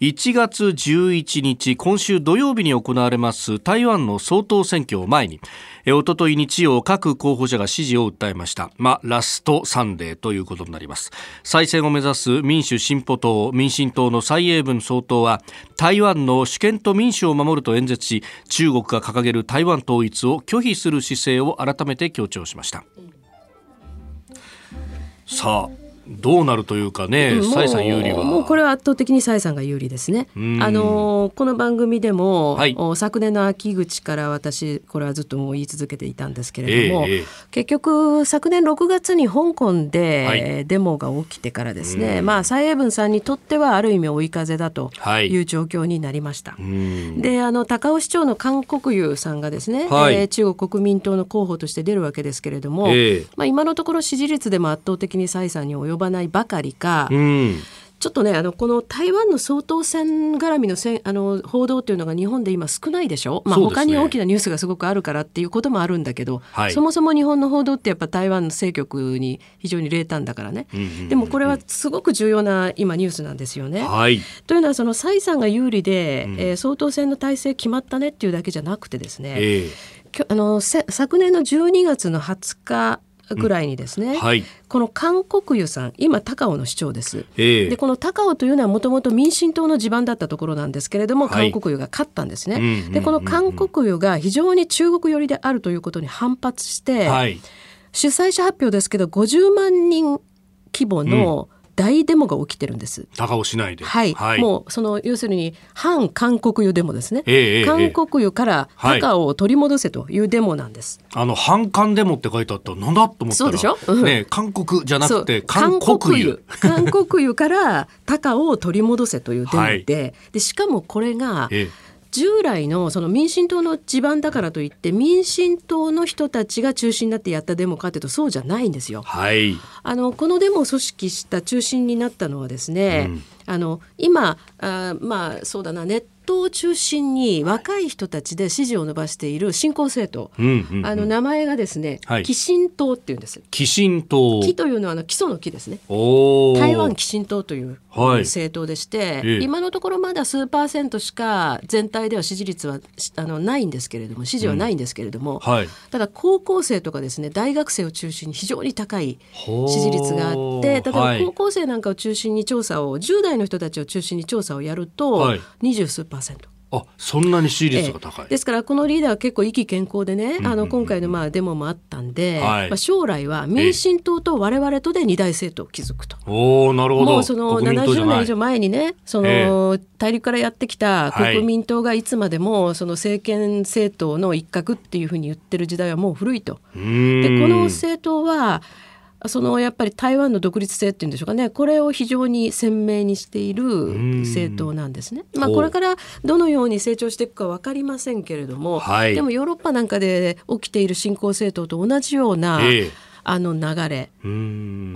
1月11日今週土曜日に行われます台湾の総統選挙を前におととい日曜各候補者が支持を訴えました。まあラストサンデーということになります。再選を目指す民主進歩党民進党の蔡英文総統は台湾の主権と民主を守ると演説し中国が掲げる台湾統一を拒否する姿勢を改めて強調しました。さあどうなるというかね、蔡さん有利は。もうこれは圧倒的に蔡さんが有利ですね。あのこの番組でも、はい、昨年の秋口から私これはずっともう言い続けていたんですけれども、えー、結局昨年6月に香港で、はい、デモが起きてからですね、まあ蔡英文さんにとってはある意味追い風だという状況になりました。はい、であの高尾市長の韓国瑜さんがですね、はい、えー、中国国民党の候補として出るわけですけれども、えー、まあ今のところ支持率でも圧倒的に蔡さんに及ばないばかりか、うん。ちょっとねあのこの台湾の総統選絡みのせあの報道というのが日本で今少ないでしょ、まあ、他に大きなニュースがすごくあるからっていうこともあるんだけど、はい、そもそも日本の報道ってやっぱ台湾の政局に非常に冷淡だからね、うんうんうんうん、でもこれはすごく重要な今ニュースなんですよね。はい、というのはその蔡さんが有利で、うん、えー、総統選の体制決まったねっていうだけじゃなくてですね、えー、あの昨年の12月の20日ぐらいにですね、うんはい、この韓国湯さん今高尾の市長です、えー、でこの高尾というのはもともと民進党の地盤だったところなんですけれども、はい、韓国湯が勝ったんですね、でこの韓国湯が非常に中国寄りであるということに反発して、はい、主催者発表ですけど50万人規模の、うん大デモが起きてるんです。高尾市内で。はい。はい、もうその要するに反韓国湯デモですね。えー、韓国湯から高尾を取り戻せというデモなんです。はい、あの反韓デモって書いてあったなんだと思ったら。そうでしょ？ね韓国じゃなくて韓国湯。韓国湯から高尾を取り戻せというデモで、はい、でしかもこれが。えー従来のその民進党の地盤だからといって民進党の人たちが中心になってやったデモかというとそうじゃないんですよ。はい、あのこのデモを組織した中心になったのはですね、うん、あの今あまあそうだなネッ党を中心に若い人たちで支持を伸ばしている新興政党、うんうんうん、あの名前がですね、はい、寄進党っていうんです。寄進党。木というのはあの基礎の木ですね。台湾寄進党という政党でして、はい、今のところまだ数パーセントしか全体では支持率はあのないんですけれども支持はないんですけれども、うん。はい、ただ高校生とかですね大学生を中心に非常に高い支持率があって例えば高校生なんかを中心に調査を10代の人たちを中心に調査をやると二十、数パーセント。あそんなに支持率が高い、えですからこのリーダーは結構意気健康でね、あの今回のまあデモもあったんで、はい、まあ、将来は民進党と我々とで二大政党を築くと。おなるほど。もうその70年以上前にねその大陸からやってきた国民党がいつまでもその政権政党の一角っていうふうに言ってる時代はもう古いと。でこの政党はそのやっぱり台湾の独立性っていうんでしょうかね。これを非常に鮮明にしている政党なんですね。まあ、これからどのように成長していくか分かりませんけれども、はい、でもヨーロッパなんかで起きている新興政党と同じような、えーあの流れ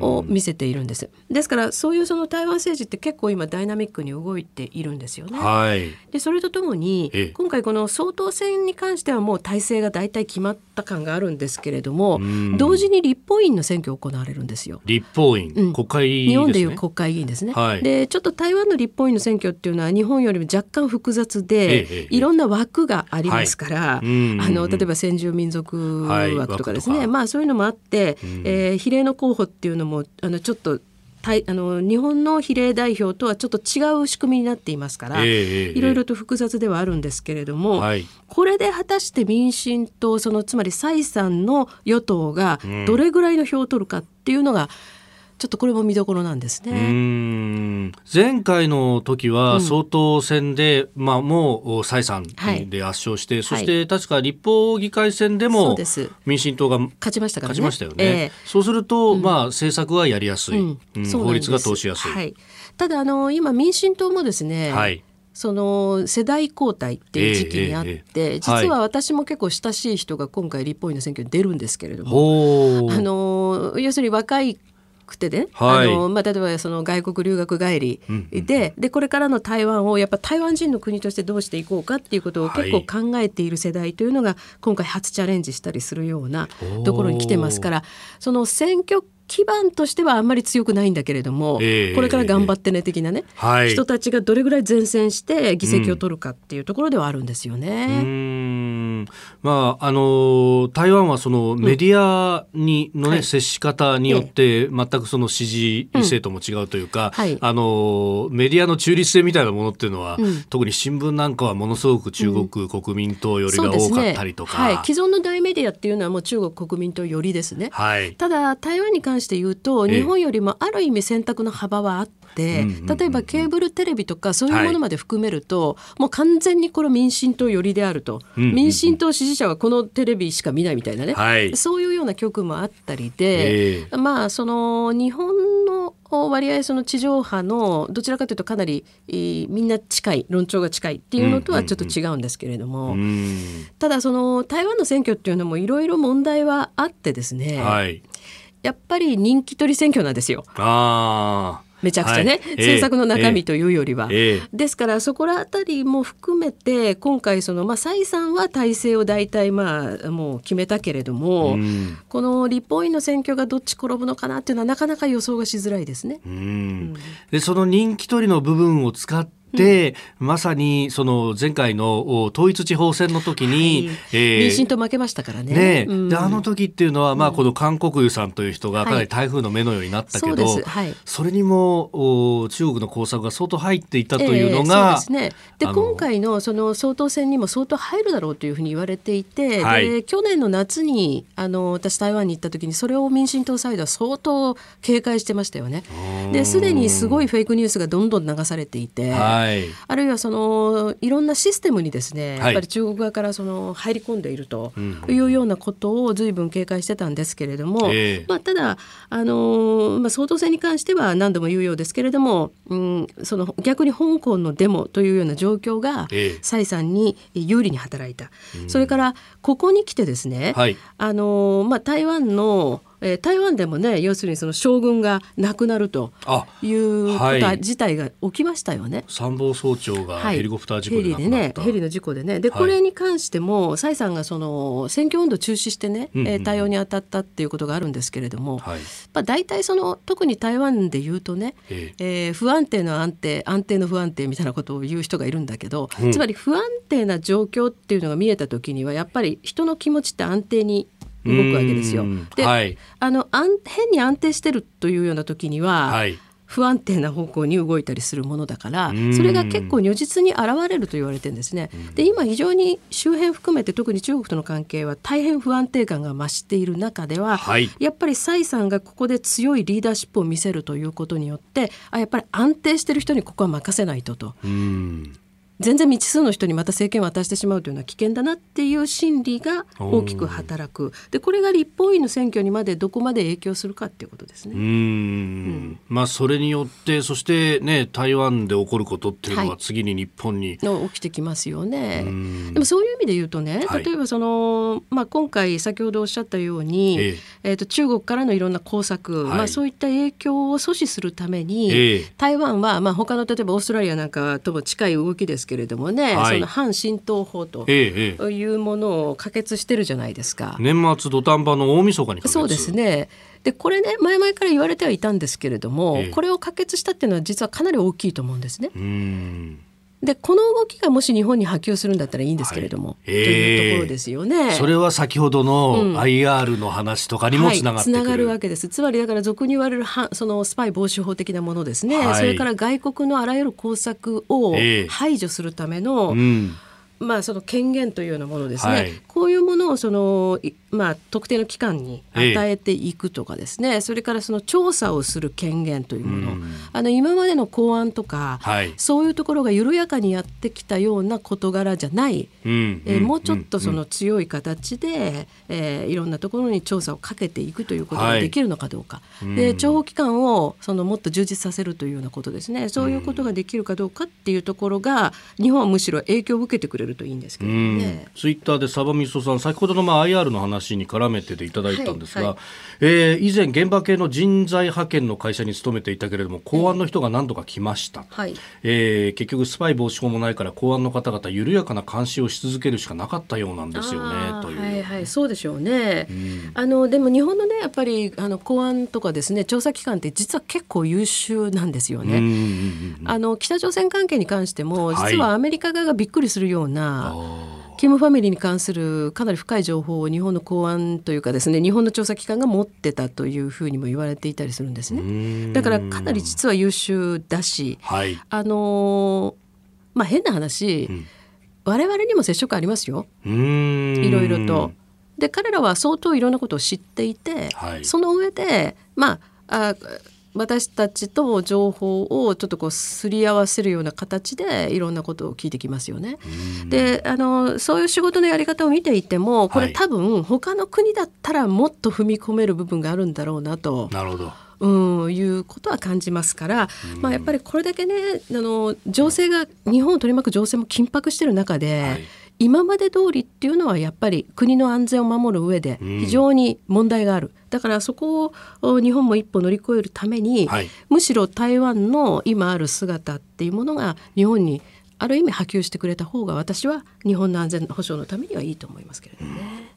を見せているんです。ですからそういうその台湾政治って結構今ダイナミックに動いているんですよね。はい、でそれとともに今回この総統選に関してはもう体制が大体決まった感があるんですけれども同時に立法院の選挙が行われるんですよ。立法院、うん、国会議員、ね、日本でいう国会議員ですね。はい、でちょっと台湾の立法院の選挙っていうのは日本よりも若干複雑で、いろんな枠がありますから、はい、あの例えば先住民族枠とかですね、はい、まあそういうのもあってえー、比例の候補っていうのもあのちょっとあの日本の比例代表とはちょっと違う仕組みになっていますから、えー、いろいろと複雑ではあるんですけれども、はい、これで果たして民進党そのつまり蔡さんの与党がどれぐらいの票を取るかっていうのが、うんちょっとこれも見どころなんですね。前回の時は総統選で、うん、まあもう蔡さんで圧勝して、はい、そして確か立法議会選でも民進党が勝ちましたからね。勝ちましたよね。えー、そうすると、うん、まあ政策はやりやすい、うん、法律が通しやすい。はい、ただあの今民進党もですね。はい。その世代交代っていう時期にあって、えーえー、実は私も結構親しい人が今回立法院の選挙に出るんですけれども、あの要するに若いくてね、はい、あのまあ、例えばその外国留学帰りで,、でこれからの台湾をやっぱ台湾人の国としてどうしていこうかっていうことを結構考えている世代というのが今回初チャレンジしたりするようなところに来てますからその選挙基盤としてはあんまり強くないんだけれども、えー、これから頑張ってね的なね、はい、人たちがどれぐらい前線して議席を取るかっていうところではあるんですよね。うん。まああの台湾はそのメディアにのね、うん。はい、接し方によって全くその支持政党も違うというか、うん。はい、あのメディアの中立性みたいなものっていうのは、うん、特に新聞なんかはものすごく中国国民党よりが多かったりとか、ね、はい、既存の大メディアっていうのはもう中国国民党よりですね。はい、ただ台湾に関して言うと、日本よりもある意味選択の幅はあって、例えばケーブルテレビとかそういうものまで含めると、はい、もう完全にこれ民進党寄りであると、民進党支持者はこのテレビしか見ないみたいなね、はい、そういうような局もあったりで、えー、まあその日本の割合その地上波のどちらかというとかなりみんな近い論調が近いっていうのとはちょっと違うんですけれども、ただその台湾の選挙っていうのもいろいろ問題はあってですね、はい、やっぱり人気取り選挙なんですよ。あめちゃくちゃね、はい、政策の中身というよりは。えー、ですからそこら辺りも含めて今回その、まあ、蔡さんは体制を大体まあもう決めたけれども、この立法院の選挙がどっち転ぶのかなっていうのはなかなか予想がしづらいですね。うん、でその人気取りの部分を使っで、うん、まさにその前回の統一地方選の時に、はい、えー、民進党負けましたからね。ね、うん、であの時っていうのは、まあ、この韓国瑜さんという人がかなり台風の目のようになったけど、はいそはい、それにもお中国の工作が相当入っていたというのが、えー、そうですね、で今回のその総統選にも相当入るだろうというふうに言われていて、はい、で去年の夏にあの私台湾に行った時にそれを民進党サイドは相当警戒してましたよね。ですでにすごいフェイクニュースがどんどん流されていて、はい、あるいはそのいろんなシステムにですね、やっぱり中国側からその入り込んでいるというようなことを随分警戒してたんですけれども、まあ、ただあの、まあ、総統選に関しては何度も言うようですけれども、うん、その逆に香港のデモというような状況が蔡さんに有利に働いた、それからここに来てですね、はい、あのまあ、台湾のえー、台湾でもね要するにその将軍が亡くなるということ自体が起きましたよね。参謀総長がヘリコプター事故で、はい、ヘリでねヘリの事故でね。で、これに関しても蔡さんがその選挙運動中止してね、うんうん、対応に当たったっていうことがあるんですけれども、はい、まあ、大体その特に台湾で言うとね、ええ。ー、不安定の安定安定の不安定みたいなことを言う人がいるんだけど、うん、つまり不安定な状況っていうのが見えた時にはやっぱり人の気持ちって安定に動くわけですよ。で、はい、あの変に安定してるというような時には、はい、不安定な方向に動いたりするものだからそれが結構如実に現れると言われてるんですね。で今非常に周辺含めて特に中国との関係は大変不安定感が増している中では、はい、やっぱり蔡さんがここで強いリーダーシップを見せるということによってあやっぱり安定してる人にここは任せないとと。全然未知数の人にまた政権を渡してしまうというのは危険だなっていう心理が大きく働く。でこれが立法院の選挙にまでどこまで影響するかっていうことですね。うん。うん、まあ、それによってそして、ね、台湾で起こることっていうのは次に日本に、はい、起きてきますよね。でもそういう意味で言うとね例えばその、まあ、今回先ほどおっしゃったように、ええ。えー、と中国からのいろんな工作、はい、まあ、そういった影響を阻止するために、え、台湾は、まあ、他の例えばオーストラリアなんかとも近い動きですけれどもね、はい、その反浸透法というものを可決してるじゃないですか。年末土壇場の大晦日にそうですね。でこれね前々から言われてはいたんですけれども、えこれを可決したっていうのは実はかなり大きいと思うんですね。でこの動きがもし日本に波及するんだったらいいんですけれども、はい、というところですよね。それは先ほどの IR の話とかにもつながってくる、うんはい、がるわけです。つまりだから俗に言われるはそのスパイ防止法的なものですね、はい、それから外国のあらゆる工作を排除するための、うん。まあ、その権限というようなものですね、はい、こういうものをその、まあ、特定の機関に与えていくとかですね、ええ、それからその調査をする権限というもの、うん、あの今までの公安とか、はい、そういうところが緩やかにやってきたような事柄じゃない、うん、えー、もうちょっとその強い形で、うん、えー、いろんなところに調査をかけていくということができるのかどうか、はい、で諜報機関をそのもっと充実させるというようなことですね。そういうことができるかどうかっていうところが日本はむしろ影響を受けてくれるるといいんですけどね。ツイッターでサバミソさん先ほどのまあ IR の話に絡めてでいただいたんですが、はい。はい、えー、以前現場系の人材派遣の会社に勤めていたけれども公安の人が何度か来ました、はい、えー、結局スパイ防止法もないから公安の方々緩やかな監視をし続けるしかなかったようなんですよねという。はいはい。そうでしょうね。うん、あのでも日本のねやっぱりあの公安とかですね調査機関って実は結構優秀なんですよね。あの北朝鮮関係に関しても実はアメリカ側がびっくりするような、キムファミリーに関するかなり深い情報を日本の公安というかですね日本の調査機関が持ってたというふうにも言われていたりするんですね。だからかなり実は優秀だし、はい、あのまあ変な話、うん、我々にも接触ありますよ。いろいろと。で彼らは相当いろんなことを知っていて、はい、その上でまああ私たちと情報をちょっとこうすり合わせるような形でいろんなことを聞いてきますよね。であのそういう仕事のやり方を見ていてもこれ多分他の国だったらもっと踏み込める部分があるんだろうなと。なるほどうん、いうことは感じますから、まあ、やっぱりこれだけねあの情勢が日本を取り巻く情勢も緊迫している中で、はい今まで通りっていうのはやっぱり国の安全を守る上で非常に問題がある、うん、だからそこを日本も一歩乗り越えるために、はい、むしろ台湾の今ある姿っていうものが日本にある意味波及してくれた方が私は日本の安全保障のためにはいいと思いますけれどもね。